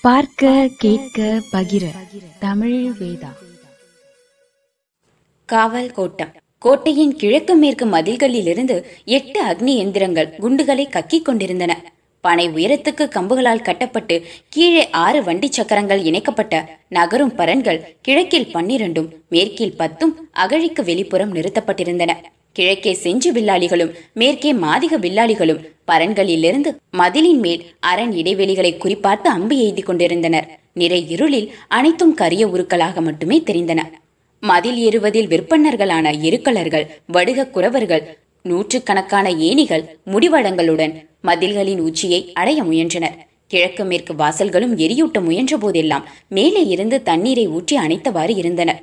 பார்க்க கேட்க பகிர. தமிழ் வேதா. காவல் கோட்டம். கோட்டையின் கிழக்கு மேற்கு மதில்களிலிருந்து எட்டு அக்னி எந்திரங்கள் குண்டுகளை கக்கிக் கொண்டிருந்தன. பனை உயரத்துக்கு கம்புகளால் கட்டப்பட்டு கீழே ஆறு வண்டி சக்கரங்கள் இணைக்கப்பட்ட நகரும் பரன்கள் கிழக்கில் பன்னிரண்டும் மேற்கில் பத்தும் அகழிக்கு வெளிப்புறம் நிறுத்தப்பட்டிருந்தன. கிழக்கே செஞ்சு வில்லாளிகளும் மேற்கே மாதிக வில்லாளிகளும் பரன்களிலிருந்து மதிலின் மேல் அரண் இடைவெளிகளை குறிப்பார்த்து அம்பு எய்தி கொண்டிருந்தனர். நிறை இருளில் அனைத்தும் கரிய உருக்களாக மட்டுமே தெரிந்தன. மதில் ஏறுவதில் விற்பன்னர்களான இருக்கலர்கள் வடுக குறவர்கள் நூற்றுக்கணக்கான ஏணிகள் முடிவடங்களுடன் மதில்களின் உச்சியை அடைய முயன்றனர். கிழக்கு மேற்கு வாசல்களும் எரியூட்ட முயன்ற போதெல்லாம் மேலே இருந்து தண்ணீரை ஊற்றி அணைத்தவாறு இருந்தனர்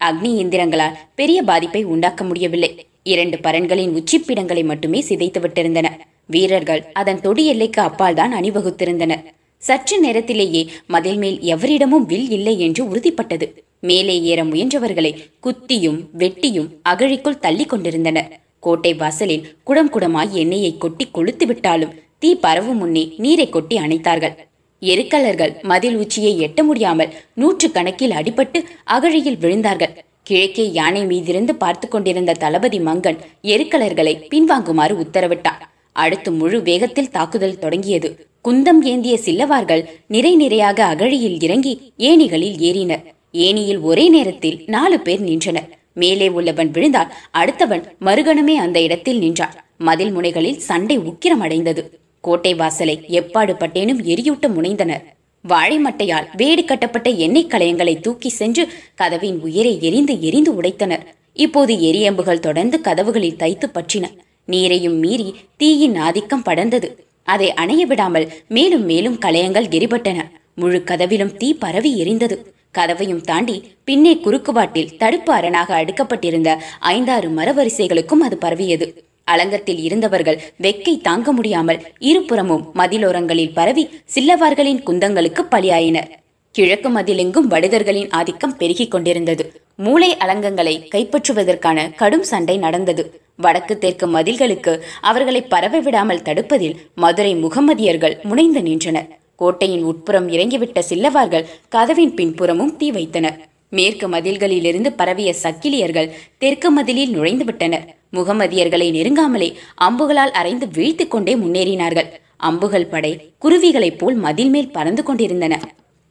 அக்னி இயந்திரங்களால் பெரிய பாதிப்பை உண்டாக்க முடியவில்லை. இரண்டு பரன்களின் உச்சிப்பிடங்களை மட்டுமே சிதைத்து விட்டிருந்தன வீரர்கள் அதன் தொடி எல்லைக்கு அப்பால் தான் அணிவகுத்திருந்தனர். சற்று நேரத்திலேயே மதில் மேல் எவரிடமும் வில் இல்லை என்று உறுதிப்பட்டது. மேலே ஏற முயன்றவர்களை குத்தியும் வெட்டியும் அகழிக்குள் தள்ளி கொண்டிருந்தனர். கோட்டை வாசலில் குடம் குடமாய் எண்ணெயை கொட்டி கொளுத்து விட்டாலும் தீ பரவும் முன்னே நீரை கொட்டி அணைத்தார்கள். எருக்கலர்கள் மதில் உச்சியை எட்ட முடியாமல் நூற்று கணக்கில் அடிபட்டு அகழியில் விழுந்தார்கள். கிழக்கே யானை மீதிருந்து பார்த்து கொண்டிருந்த தளபதி மங்கன் எருக்கலர்களை பின்வாங்குமாறு உத்தரவிட்டார். அடுத்து முழு வேகத்தில் தாக்குதல் தொடங்கியது. குந்தம் ஏந்திய சில்லவார்கள் நிறை நிறையாக அகழியில் இறங்கி ஏணிகளில் ஏறினர். ஏணியில் ஒரே நேரத்தில் நாலு பேர் நின்றனர். மேலே உள்ளவன் விழுந்தால் அடுத்தவன் மறுகணமே அந்த இடத்தில் நின்றான். மதில் முனைகளில் சண்டை உக்கிரம் அடைந்தது கோட்டை வாசலை எப்பாடு பட்டேனும் எரியூட்ட முனைந்தனர். வாழைமட்டையால் வேடு கட்டப்பட்ட எண்ணெய் களையங்களை தூக்கி சென்று கதவின் உயிரை எரிந்து எரிந்து உடைத்தனர். இப்போது எரியம்புகள் தொடர்ந்து கதவுகளில் தைத்து பற்றின. நீரையும் மீறி தீயின் ஆதிக்கம் படர்ந்தது. அதை அணைய விடாமல் மேலும் மேலும் களையங்கள் எரிபட்டன. முழு கதவிலும் தீ பரவி எரிந்தது. கதவையும் தாண்டி பின்னே குறுக்குவாட்டில் தடுப்பு அரணாக அடுக்கப்பட்டிருந்த ஐந்தாறு மரவரிசைகளுக்கும் அது பரவியது. அலங்கத்தில் இருந்தவர்கள் வெக்கை தாங்க முடியாமல் இருபுறமும் மதிலோரங்களில் பரவி சில்லவார்களின் குந்தங்களுக்கு பலியாயினர். கிழக்கு மதிலெங்கும் வடுதர்களின் ஆதிக்கம் பெருகிக் கொண்டிருந்தது. மூளை அலங்கங்களை கைப்பற்றுவதற்கான கடும் சண்டை நடந்தது. வடக்கு தெற்கு மதில்களுக்கு அவர்களை பரவ விடாமல் தடுப்பதில் மதுரை முகமதியர்கள் முனைந்து நின்றனர். கோட்டையின் உட்புறம் இறங்கிவிட்ட சில்லவார்கள் கதவின் பின்புறமும் தீ வைத்தனர். மேற்கு மதில்களிலிருந்து பரவிய சக்கிலியர்கள் தெற்கு மதிலில் நுழைந்துவிட்டனர் முகமதியர்களை நெருங்காமலே அம்புகளால் அரைந்து வீழ்த்து கொண்டே முன்னேறினார்கள். அம்புகள் படை குருவிகளைப் போல் மதில் மேல் பறந்து கொண்டிருந்தன.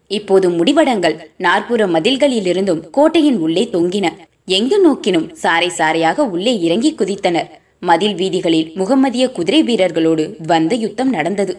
இப்போது முடிவடங்கள். நாற்புற மதில்களிலிருந்தும் கோட்டையின் உள்ளே தொங்கின. எங்கு நோக்கினும் சாரை சாரையாக உள்ளே இறங்கி குதித்தனர். மதில் வீதிகளில் முகமதிய குதிரை வீரர்களோடு வந்த யுத்தம் நடந்தது.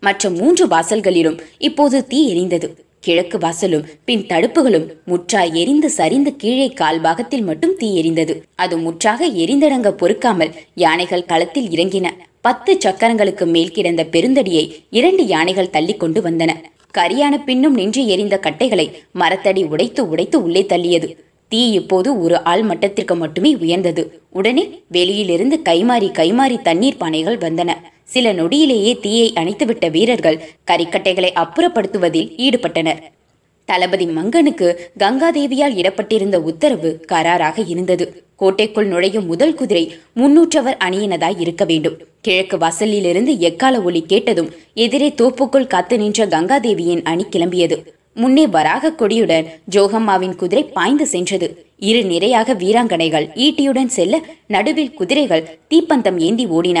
மற்ற மூன்று வாசல்களிலும் இப்போது தீ எரிந்தது. கிழக்கு வாசலும் பின் தடுப்புகளும் முற்றாய் எரிந்து சரிந்து கீழே கால் பாகத்தில் மட்டும் தீ எரிந்தது. அது முற்றாக எரிந்தடங்க பொறுக்காமல் யானைகள் களத்தில் இறங்கின. பத்து சக்கரங்களுக்கு மேல் கிடந்த பெருந்தடியை இரண்டு யானைகள் தள்ளி கொண்டு வந்தன. கரியான பின்னும் நின்று எரிந்த கட்டைகளை மரத்தடி உடைத்து உடைத்து உள்ளே தள்ளியது. தீ இப்போது ஒரு ஆள் மட்டத்திற்கு மட்டுமே உயர்ந்தது. உடனே வெளியிலிருந்து கைமாறி கைமாறி தண்ணீர் பானைகள் வந்தன. சில நொடியிலேயே தீயை அணைத்துவிட்ட வீரர்கள் கரிக்கட்டைகளை அப்புறப்படுத்துவதில் ஈடுபட்டனர். தளபதி மங்கனுக்கு கங்காதேவியால் இடப்பட்டிருந்த உத்தரவு கராராக இருந்தது. கோட்டைக்குள் நுழையும் முதல் குதிரை முன்னூற்றவர் அணியினதாய் இருக்க வேண்டும். கிழக்கு வாசலிலிருந்து எக்கால ஒலி கேட்டதும் எதிரே தோப்புக்குள் காத்து நின்ற கங்காதேவியின் அணி கிளம்பியது. முன்னே வராக கொடியுடன் ஜோகம்மாவின் குதிரை பாய்ந்து சென்றது. இரு நிறையாக வீராங்கனைகள் ஈட்டியுடன் செல்ல நடுவில் குதிரைகள் தீப்பந்தம் ஏந்தி ஓடின.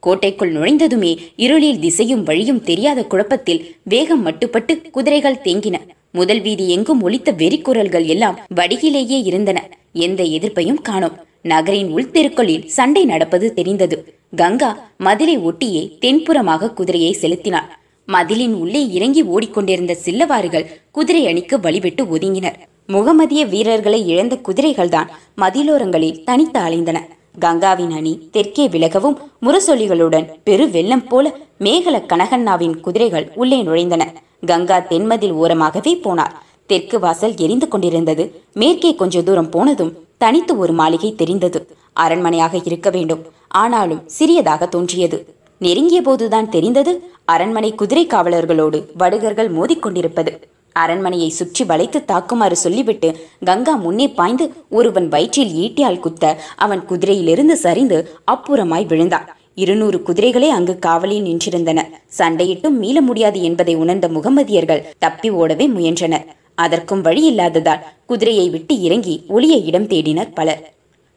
கோட்டைக்குள் நுழைந்ததுமே இருளில் திசையும் வழியும் தெரியாத குழப்பத்தில் வேகம் மட்டுப்பட்டு குதிரைகள் தேங்கின. முதல் வீதி எங்கும் ஒலித்த வெறிக்குரல்கள் எல்லாம் வடியிலேயே இருந்தன. எந்த எதிர்ப்பையும் காணோம். நகரின் உள்தெருக்களில் சண்டை நடப்பது தெரிந்தது. கங்கா மதிலை ஒட்டியே தென்புறமாக குதிரையை செலுத்தினாள் மதிலின் உள்ளே இறங்கி ஓடிக்கொண்டிருந்த சில்லவாறுகள் குதிரை அணிக்கு வழிவிட்டு ஒதுங்கினர். முகமதிய வீரர்களை இழந்த குதிரைகள்தான் மதிலோரங்களில் தனித்து அலைந்தன. கங்காவின் அணி தெற்கே விலகவும் முரசொலிகளுடன் பெரு வெள்ளம் போல மேகல கனகண்ணாவின் குதிரைகள் உள்ளே நுழைந்தன. கங்கா தென்மதில் ஓரமாகவே போனார். தெற்கு வாசல் எரிந்து கொண்டிருந்தது. மேற்கே கொஞ்ச தூரம் போனதும் தனித்து ஒரு மாளிகை தெரிந்தது. அரண்மனையாக இருக்க வேண்டும். ஆனாலும் சிறியதாக தோன்றியது. நெருங்கிய போதுதான் தெரிந்தது அரண்மனை குதிரை காவலர்களோடு வடுகர்கள் மோதிக்கொண்டிருப்பது. அரண்மனையை சுற்றி வளைத்து தாக்குமாறு சொல்லிவிட்டு கங்கா முன்னே பாய்ந்து ஒருவன் வயிற்றில் ஈட்டியால் குத்த அவன் குதிரையிலிருந்து சரிந்து அப்புறமாய் விழுந்தான். இருநூறு குதிரைகளே அங்கு காவலில் நின்றிருந்தன. சண்டையிட்டும் மீள முடியாது என்பதை உணர்ந்த முகமதியர்கள் தப்பி ஓடவே முயன்றனர். அதற்கும் வழி இல்லாததால் குதிரையை விட்டு இறங்கி ஒளிய இடம் தேடினர் பலர்.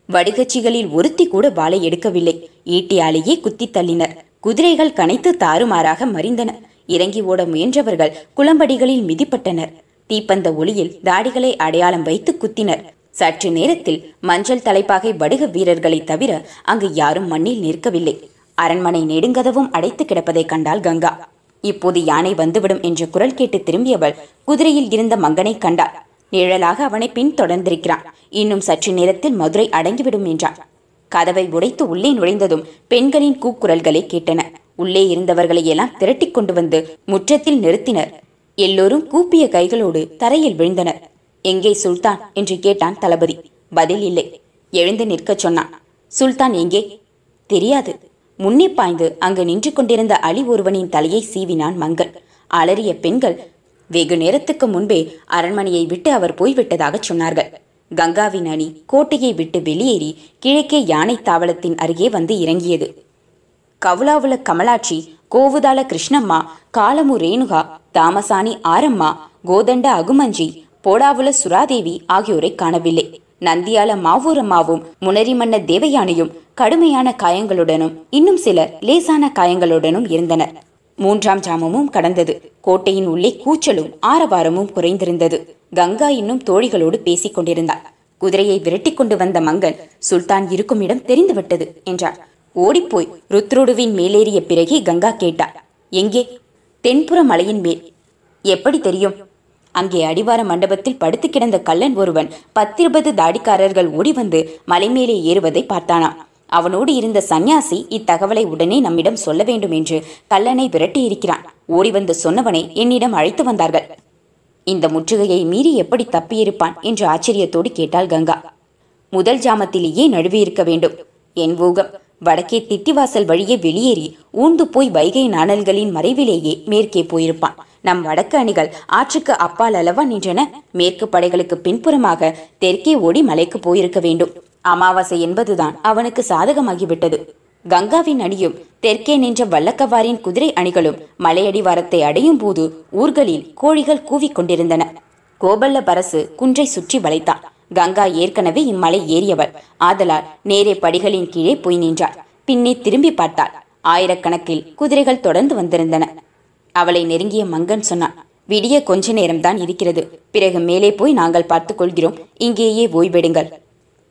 வடுகச்சிகளில் ஒருத்தி கூட வாளை எடுக்கவில்லை. ஈட்டியாலேயே குத்தி தள்ளினர். குதிரைகள் கனைத்து தாறுமாறாக மறிந்தன. இறங்கி ஓட முயன்றவர்கள் குளம்படிகளில் மிதிப்பட்டனர். தீப்பந்த ஒளியில் தாடிகளை அடையாளம் வைத்து குத்தினர். சற்று நேரத்தில் மஞ்சள் தலைப்பாகை வடுக வீரர்களை தவிர அங்கு யாரும் மண்ணில் நிற்கவில்லை. அரண்மனை நெடுங்கதவும் அடைத்து கிடப்பதைக் கண்டால் கங்கா. இப்போது யானை வந்துவிடும் என்ற குரல் கேட்டு திரும்பியவள் குதிரையில் இருந்த மங்கனை கண்டாள். நிழலாக அவனை பின் தொடர்ந்திருக்கிறான் இன்னும் சற்று நேரத்தில் மதுரை அடங்கிவிடும் என்றான். கதவை உடைத்து உள்ளே நுழைந்ததும் பெண்களின் கூக்குரல்களை கேட்டன. உள்ளே இருந்தவர்களை எல்லாம் திரட்டிக் கொண்டு வந்து முற்றத்தில் நிறுத்தினர். எல்லோரும் கூப்பிய கைகளோடு தரையில் விழுந்தனர். எங்கே சுல்தான்? என்று கேட்டான் தளபதி. பதில் இல்லை. எழுந்து நிற்கச் சொன்னான். சுல்தான் எங்கே? தெரியாது. முன்னே பாய்ந்து அங்கு நின்று கொண்டிருந்த அலி ஒருவனின் தலையை சீவினான் மங்கள் அலறிய பெண்கள் வெகு நேரத்துக்கு முன்பே அரண்மனையை விட்டு அவர் போய்விட்டதாகச் சொன்னார்கள். கங்காவின் அணி கோட்டையை விட்டு வெளியேறி கிழக்கே யானை தாவளத்தின் அருகே வந்து இறங்கியது. கவுலாவுல கமலாட்சி கோவுதால கிருஷ்ணம்மா காலமு ரேணுகா தாமசானி ஆரம்மா கோதண்ட அகுமஞ்சி போடாவுல சுராதேவி ஆகியோரை காணவில்லை. நந்தியால மாவூரம்மாவும் முனரிமன்ன தேவயானையும் கடுமையான காயங்களுடனும் இன்னும் சிலர் லேசான காயங்களுடனும் இருந்தனர். மூன்றாம் ஜாமமும் கடந்தது. கோட்டையின் உள்ளே கூச்சலும் ஆரவாரமும் குறைந்திருந்தது. கங்கா இன்னும் தோழிகளோடு பேசிக் கொண்டிருந்தாள். குதிரையை விரட்டிக் கொண்டு வந்த மங்கன் சுல்தான் இருக்கும் இடம் தெரிந்துவிட்டது என்றார் ஓடிப்போய் ருத்ரோடுவின் மேலேறிய பிறகே கங்கா கேட்டார் எங்கே? தென்புற மலையின் மேல். எப்படி தெரியும்? அங்கே அடிவார மண்டபத்தில் படுத்து கிடந்த கள்ளன் ஒருவன் பத்திருபது தாடிக்காரர்கள் ஓடி வந்து மலை மேலே ஏறுவதை பார்த்தானாம். அவனோடு இருந்த சந்நியாசி இத்தகவலை உடனே நம்மிடம் சொல்ல வேண்டும் என்று கல்லனை விரட்டியிருக்கிறான். ஓடி வந்து சொன்னவனை என்னிடம் அழைத்து வந்தார்கள். இந்த முற்றுகையை மீறி எப்படி தப்பியிருப்பான் என்று ஆச்சரியத்தோடு கேட்டாள் கங்கா. முதல் ஜாமத்திலேயே நழுவியிருக்க வேண்டும். என் ஊகம். வடக்கே திட்டிவாசல் வழியே வெளியேறி ஊர்ந்து போய் வைகை நாணல்களின் மறைவிலேயே மேற்கே போயிருப்பான். நம் வடக்கு அணிகள் ஆற்றுக்கு அப்பால் அளவா நின்றன. மேற்கு படைகளுக்கு பின்புறமாக தெற்கே ஓடி மலைக்கு போயிருக்க வேண்டும். அமாவாசை என்பதுதான் அவனுக்கு சாதகமாகிவிட்டது. கங்காவின் அணியும் தெற்கே நின்ற வல்லக்கவாரின் குதிரை அணிகளும் மலையடிவாரத்தை அடையும் போது ஊர்களில் கோழிகள் கூவிக் கொண்டிருந்தன. கோபல்ல பரசு குன்றை சுற்றி வளைத்தான். கங்கா ஏற்கனவே இம்மலை ஏறியவள். ஆதலால் நேரே படிகளின் கீழே போய் நின்றாள். பின்னே திரும்பி பார்த்தாள். ஆயிரக்கணக்கில் குதிரைகள் தொடர்ந்து வந்திருந்தன. அவளை நெருங்கிய மங்கன் சொன்னான் விடிய கொஞ்ச நேரம்தான் இருக்கிறது. பிறகு மேலே போய் நாங்கள் பார்த்துக் கொள்கிறோம். இங்கேயே ஓய்வெடுங்கள்.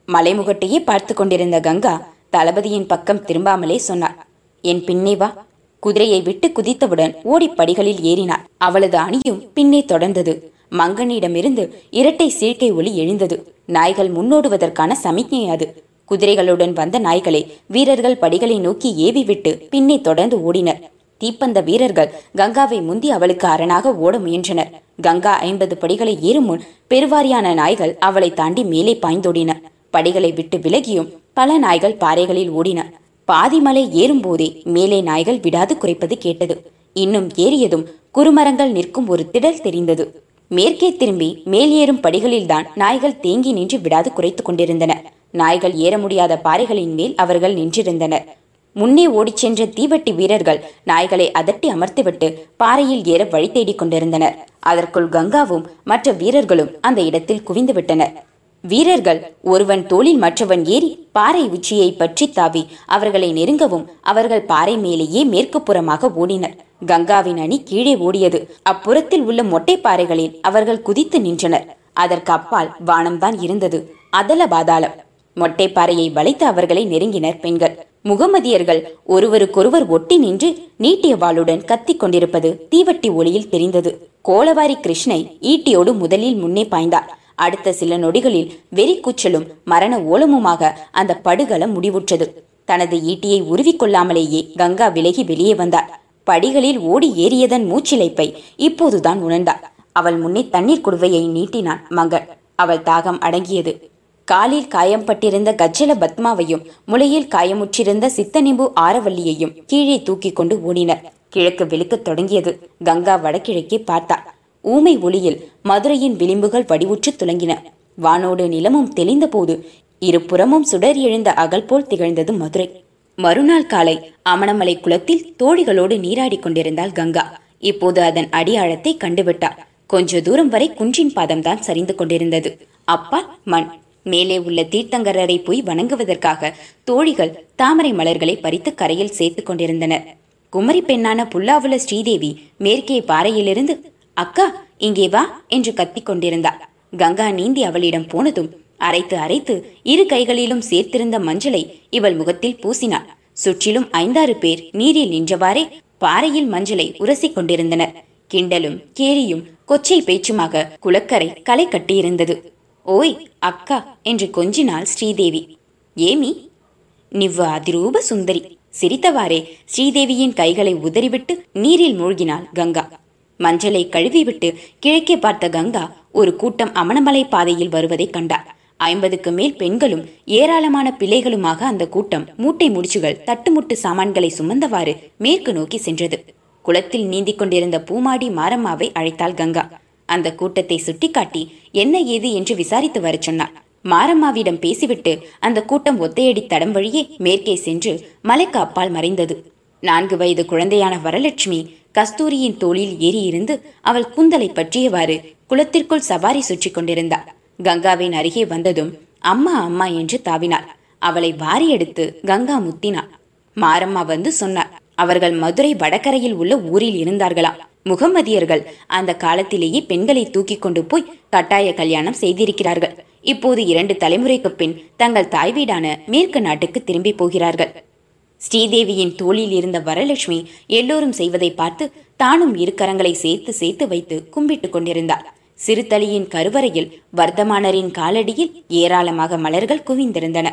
மலைமுகட்டையே பார்த்து கொண்டிருந்த கங்கா தளபதியின் பக்கம் திரும்பாமலே சொன்னார் என் பின்னே வா. குதிரையை விட்டு குதித்தவுடன் ஓடிப் படிகளில் ஏறினாள். அவளது அணியும் பின்னே தொடர்ந்தது. மங்கனிடமிருந்து இரட்டை சீழ்க்கை ஒளி எழுந்தது. நாய்கள் முன்னோடுவதற்கான சமிக்ஞை அது. குதிரைகளுடன் வந்த நாய்களை வீரர்கள் படிகளை நோக்கி ஏவி விட்டு பின்னே தொடர்ந்து ஓடினர். தீப்பந்த வீரர்கள் கங்காவை முந்தி அவளுக்கு அரணாக ஓட முயன்றனர். கங்கா ஐம்பது படிகளை ஏறும் முன் பெருவாரியான நாய்கள் அவளை தாண்டி மேலே பாய்ந்தோடின. படிகளை விட்டு விலகியும் பல நாய்கள் பாறைகளில் ஓடின. பாதிமலை ஏறும்போதே மேலே நாய்கள் விடாது குறைப்பது கேட்டது. இன்னும் ஏறியதும் குறுமரங்கள் நிற்கும் ஒரு திடல் தெரிந்தது. மேற்கே திரும்பி மேல் ஏறும் படிகளில்தான் நாய்கள் தேங்கி நின்று விடாது குறைத்துக் கொண்டிருந்தன. நாய்கள் ஏற முடியாத பாறைகளின் மேல் அவர்கள் நின்றிருந்தனர். முன்னே ஓடிச் சென்ற தீவட்டி வீரர்கள் நாய்களை அதட்டி அமர்த்திவிட்டு பாறையில் ஏற வழி தேடிக் கொண்டிருந்தனர். அதற்குள் கங்காவும் மற்ற வீரர்களும் அந்த இடத்தில் குவிந்து விட்டனர் வீரர்கள் ஒருவன் தோளில் மற்றவன் ஏறி பாறை உச்சியை பற்றி தாவி அவர்களை நெருங்கவும் அவர்கள் பாறை மேலேயே மேற்கு புறமாக ஓடினர். கங்காவின் அணி கீழே ஓடியது. அப்புறத்தில் உள்ள மொட்டை பாறைகளில் அவர்கள் குதித்து நின்றனர். அதற்கு அப்பால் வானம்தான் இருந்தது. அதல பாதாளம். மொட்டை பாறையை வளைத்து அவர்களை நெருங்கினர் பெண்கள். முகமதியர்கள் ஒருவருக்கொருவர் ஒட்டி நின்று நீட்டிய வாளுடன் கத்திக் கொண்டிருப்பது தீவட்டி ஒளியில் தெரிந்தது. கோலவாரி கிருஷ்ணை ஈட்டியோடு முதலில் முன்னே பாய்ந்தார். அடுத்த சில நொடிகளில் வெறி கூச்சலும் மரண ஓலமுமாக அந்த படுகளம் முடிவுற்றது. தனது ஈட்டியை உருவிக்கொள்ளாமலேயே கங்கா விலகி வெளியே வந்தார் படிகளில் ஓடி ஏறியதன் மூச்சிலைப்பை இப்போதுதான் உணர்ந்தாள். அவள் முன்னே தண்ணீர் குடுவையை நீட்டினான் மங்கள் அவள் தாகம் அடங்கியது. காலில் காயம்பட்டிருந்த கஜ்ஜல பத்மாவையும் முளையில் காயமுற்றிருந்த சித்தனிம்பு ஆரவல்லியையும் கீழே தூக்கிக் கொண்டு ஓடினர். கிழக்கு வெளுக்கத் தொடங்கியது. கங்கா வடகிழக்கே பார்த்தாள். ஊமை ஒளியில் மதுரையின் விளிம்புகள் வடிவுற்று துலங்கின. வானோடு நிலமும் தெளிந்த போது இருபுறமும் சுடர் எழுந்த அகல் போல் திகழ்ந்தது மதுரை. மறுநாள் காலை அமணமலை குளத்தில் தோழிகளோடு நீராடிக் கொண்டிருந்தாள் கங்கா. இப்போது அதன் அடியாழத்தை கண்டுவிட்டாள் கொஞ்ச தூரம் வரை குன்றின் பாதம்தான் சரிந்து கொண்டிருந்தது. அப்பால் மண். மேலே உள்ள தீர்த்தங்கரரை போய் வணங்குவதற்காக தோழிகள் தாமரை மலர்களை பறித்து கரையில் சேர்த்து கொண்டிருந்தனர். குமரி பெண்ணான புல்லாவுல ஸ்ரீதேவி மேற்கே பாறையிலிருந்து அக்கா இங்கே வா என்று கத்திக் கொண்டிருந்தாள். கங்கா நீந்தி அவளிடம் போனதும் அரைத்து அரைத்து இரு கைகளிலும் சேர்த்திருந்த மஞ்சளை இவள் முகத்தில் பூசினாள். சுற்றிலும் ஐந்தாறு பேர் நீரில் நின்றவாறே பாறையில் மஞ்சளை உரசிக் கொண்டிருந்தனர். கிண்டலும் கேலியும் கொச்சை பேச்சுமாக குளக்கரை களை கட்டியிருந்தது. ஓய் அக்கா என்று கொஞ்சினாள் ஸ்ரீதேவி. ஏமி நிவ் அதிரூப சுந்தரி சிரித்தவாறே ஸ்ரீதேவியின் கைகளை உதறிவிட்டு நீரில் மூழ்கினாள் கங்கா. மஞ்சளை கழுவிவிட்டு கிழக்கே பார்த்த கங்கா ஒரு கூட்டம் அமணமலை பாதையில் வருவதை கண்டார். ஐம்பதுக்கு மேல் பெண்களும் ஏராளமான பிள்ளைகளுமாக அந்த கூட்டம் மூட்டை முடிச்சுகள் தட்டுமுட்டு சாமான்களை சுமந்தவாறு மேற்கு நோக்கி சென்றது. குளத்தில் நீந்திக் கொண்டிருந்த பூமாடி மாரம்மாவை அழைத்தாள் கங்கா. அந்த கூட்டத்தை சுட்டிக்காட்டி என்ன ஏது? என்று விசாரித்து வரச் சொன்னாள். மாரம்மாவிடம் பேசிவிட்டு அந்த கூட்டம் ஒத்தையடி தடம் வழியே மேற்கே சென்று மலைக்கு அப்பால் மறைந்தது. நான்கு வயது குழந்தையான வரலட்சுமி கஸ்தூரியின் தோளில் ஏறியிருந்து அவள் கூந்தலை பற்றியவாறு குளத்திற்குள் சவாரி சுற்றி கொண்டிருந்தாள் கங்காவின் அருகே வந்ததும் அம்மா அம்மா என்று தாவினாள். அவளை வாரி எடுத்து கங்கா முத்தினாள். மாரம்மா வந்து சொன்னார் அவர்கள் மதுரை வடகரையில் உள்ள ஊரில் இருந்தார்களாம். முகமதியர்கள் அந்த காலத்திலேயே பெண்களை தூக்கி கொண்டு போய் கட்டாய கல்யாணம் செய்திருக்கிறார்கள். இப்போது இரண்டு தலைமுறைக்கு பின் தங்கள் தாய் வீடான மேற்கு நாட்டுக்கு திரும்பி போகிறார்கள். ஸ்ரீதேவியின் தோளில் இருந்த வரலட்சுமி எல்லோரும் செய்வதை பார்த்து தானும் இருக்கரங்களை சேர்த்து சேர்த்து வைத்து கும்பிட்டு கொண்டிருந்தாள். சிறுதலியின் கருவறையில் வர்த்தமானரின் காலடியில் ஏராளமாக மலர்கள் குவிந்திருந்தன.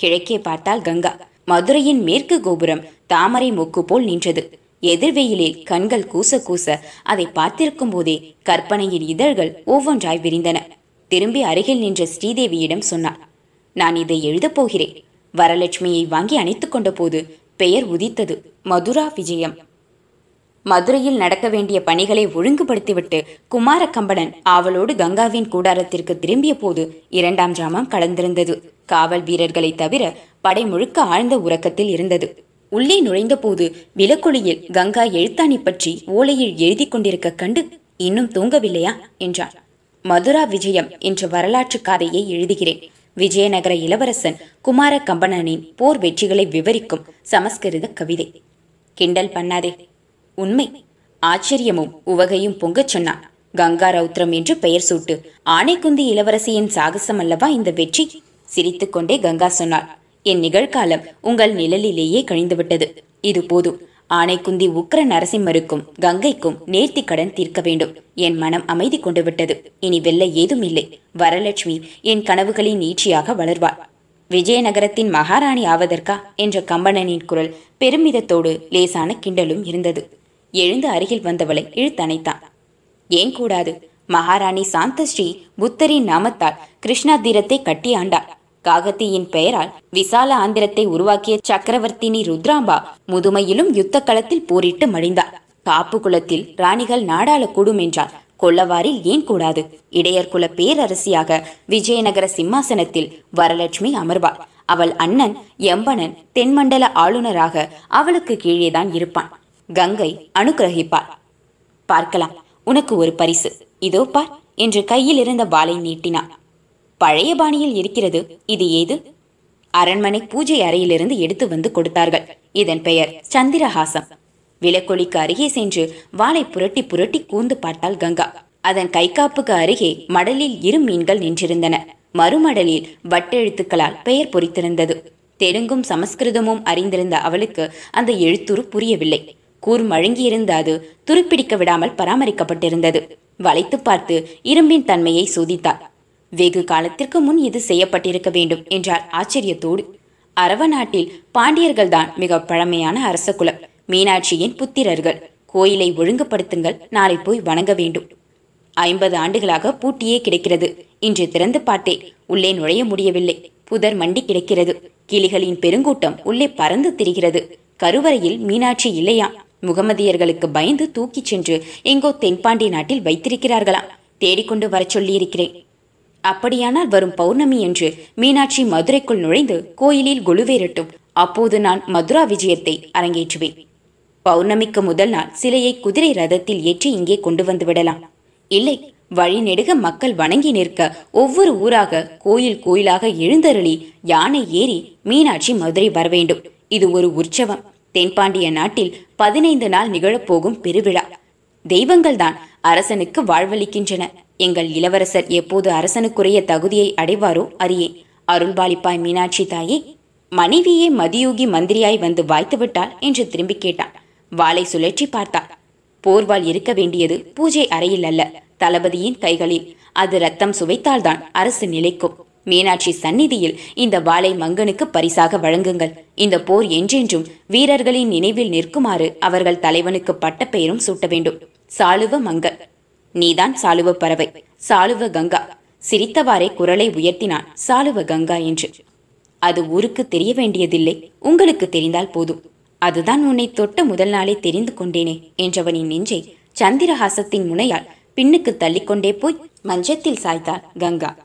கிழக்கே பார்த்தால் கங்கா. மதுரையின் மேற்கு கோபுரம் தாமரை மொக்கு போல் நின்றது. எதிர்வெயிலில் கண்கள் கூச கூச அதை பார்த்திருக்கும் போதே கற்பனையின் இதழ்கள் ஒவ்வொன்றாய் விரிந்தன. திரும்பி அருகில் நின்ற ஸ்ரீதேவியிடம் சொன்னார் நான் இதை எழுதப் போகிறேன். வரலட்சுமியை வாங்கி அணைத்து கொண்ட போது பெயர் உதித்தது. மதுரா விஜயம். மதுரையில் நடக்க வேண்டிய பணிகளை ஒழுங்குபடுத்திவிட்டு குமார கம்பளன் ஆவலோடு கங்காவின் கூடாரத்திற்கு திரும்பிய போது இரண்டாம் ஜாமம் கடந்திருந்தது. காவல் வீரர்களை தவிர படை முழுக்க ஆழ்ந்த உறக்கத்தில் இருந்தது. உள்ளே நுழைந்தபோது விலக்கொளியில் கங்கா எழுத்தாணி பற்றி ஓலையில் எழுதி கொண்டிருக்க கண்டு இன்னும் தூங்கவில்லையா? என்றார் மதுரா விஜயம் என்ற வரலாற்று காதையை எழுதுகிறேன். விஜயநகர இளவரசன் குமார கம்பனனின் போர் வெற்றிகளை விவரிக்கும் சமஸ்கிருத கவிதை. கிண்டல் பண்ணாதே. உண்மை. ஆச்சரியமும் உவகையும் பொங்கச் சொன்னான். கங்கா ரௌத்ரம் என்று பெயர் சூட்டு ஆனைக்குந்தி இளவரசியின் சாகசம் அல்லவா இந்த வெற்றி? சிரித்துக்கொண்டே கங்கா சொன்னாள். என் நிகழ்காலம் உங்கள் நிழலிலேயே கழிந்துவிட்டது. இது போதும். ஆனைக்குந்தி உக்கர நரசிம்மருக்கும் கங்கைக்கும் நேர்த்தி கடன் தீர்க்க வேண்டும். என் மனம் அமைதி கொண்டு விட்டது இனி வெல்ல ஏதும் இல்லை வரலட்சுமி என் கனவுகளின் நீட்சியாக வளர்வாள். விஜயநகரத்தின் மகாராணி ஆவதற்கா? என்ற கம்பனனின் குரல் பெருமிதத்தோடு லேசான கிண்டலும் இருந்தது. எழுந்து அருகில் வந்தவளை இழுத்தணைத்தான் ஏன் கூடாது? மகாராணி சாந்தஸ்ரீ புத்தரின் நாமத்தால் கிருஷ்ணா தீரத்தை கட்டி ஆண்டாள். காகத்தியின் பெயரால் விசால ஆந்திரத்தை உருவாக்கிய சக்கரவர்த்தினி ருத்ராம்பா முதுமையிலும் யுத்த களத்தில் போரிட்டு மடிந்தாள் காப்பு குலத்தில் ராணிகள் நாடாள கூடும் என்றார் கொல்லவாரில் ஏன் கூடாது? இடையர் குல பேரரசியாக விஜயநகர சிம்மாசனத்தில் வரலட்சுமி அமர்வாள். அவள் அண்ணன் எம்பனன் தென்மண்டல ஆளுநராக அவளுக்கு கீழேதான் இருப்பான். கங்கை அனுகிரகிப்பார் பார்க்கலாம் உனக்கு ஒரு பரிசு. இதோ பார் என்று கையில் இருந்த வாளை நீட்டினான். பழைய பாணியில் இருக்கிறது. இது ஏது? அரண்மனை பூஜை அறையிலிருந்து எடுத்து வந்து கொடுத்தார்கள். இதன் பெயர் சந்திரஹாசம். விலக்கொலிக்கு அருகே சென்று வாளை புரட்டி புரட்டி கூந்து பார்த்தாள் கங்கா. அதன் கைகாப்புக்கு அருகே மடலில் இரு மீன்கள் நின்றிருந்தன. மறுமடலில் வட்டெழுத்துக்களால் பெயர் பொறித்திருந்தது. தெலுங்கும் சமஸ்கிருதமும் அறிந்திருந்த அவளுக்கு அந்த எழுத்துரு புரியவில்லை. கூர் மழுங்கியிருந்த அது துருப்பிடிக்க விடாமல் பராமரிக்கப்பட்டிருந்தது. வளைத்து பார்த்து இரும்பின் தன்மையை சோதித்தாள். வெகு காலத்திற்கு முன் இது செய்யப்பட்டிருக்க வேண்டும் என்றார். ஆச்சரியத்தோடு அரவ நாட்டில் பாண்டியர்கள்தான் மிக பழமையான அரச குலம் மீனாட்சியின் புத்திரர்கள். கோயிலை ஒழுங்குபடுத்துங்கள் நாளை போய் வணங்க வேண்டும். ஐம்பது ஆண்டுகளாக பூட்டியே கிடைக்கிறது. இன்று திறந்து பார்த்தே உள்ளே நுழைய முடியவில்லை. புதர் மண்டி கிடைக்கிறது. கிளிகளின் பெருங்கூட்டம் உள்ளே பறந்து திரிகிறது. கருவறையில் மீனாட்சி இல்லையாம் முகமதியர்களுக்கு பயந்து தூக்கிச் சென்று எங்கோ தென்பாண்டி நாட்டில் வைத்திருக்கிறார்களாம். தேடிக்கொண்டு வரச் சொல்லியிருக்கிறேன். அப்படியானால் வரும் பௌர்ணமி என்று மீனாட்சி மதுரைக்குள் நுழைந்து கோயிலில் குழுவேறட்டும். அப்போது நான் மதுரா விஜயத்தை அரங்கேற்றுவேன். பௌர்ணமிக்கு முதல் நாள் சிலையை குதிரை ரதத்தில் ஏற்றி இங்கே கொண்டு வந்து விடலாம். இல்லை வழிநெடுக மக்கள் வணங்கி நிற்க ஒவ்வொரு ஊராக கோயில் கோயிலாக எழுந்தருளி யானை ஏறி மீனாட்சி மதுரை வரவேண்டும். இது ஒரு உற்சவம். தென்பாண்டிய நாட்டில் பதினைந்து நாள் நிகழப்போகும் பெருவிழா. தெய்வங்கள்தான் அரசனுக்கு வாழ்வளிக்கின்றன. எங்கள் இளவரசர் எப்போது அரசனுக்குரிய தகுதியை அடைவாரோ அறியேன் அருள்பாலிப்பாய் மீனாட்சி தாயே மனைவியே மதியூகி மந்திரியாய் வந்து வாய்த்துவிட்டாள் என்று திரும்பி கேட்டான். வாளை சுழற்றி பார்த்தாள். போர்வால் இருக்க வேண்டியது பூஜை அறையில் அல்ல தளபதியின் கைகளில். அது ரத்தம் சுவைத்தால்தான் அரசு நிலைக்கும். மீனாட்சி சந்நிதியில் இந்த வாளை மங்கனுக்கு பரிசாக வழங்குங்கள். இந்த போர் என்றென்றும் வீரர்களின் நினைவில் நிற்குமாறு அவர்கள் தலைவனுக்கு பட்ட பெயரும் சூட்ட வேண்டும் சாளுவ மங்கல் நீதான் சாலுவ பறவை. சாலுவ கங்கா. சிரித்தவாறே குரலை உயர்த்தினான் சாலுவ கங்கா என்று. அது ஊருக்கு தெரிய வேண்டியதில்லை. உங்களுக்கு தெரிந்தால் போதும். அதுதான் உன்னை தொட்ட முதல் நாளே தெரிந்து கொண்டேனே என்றவனின் நெஞ்சை சந்திரஹாசத்தின் முனையால் பின்னுக்கு தள்ளிக்கொண்டே போய் மஞ்சத்தில் சாய்த்தாள் கங்கா.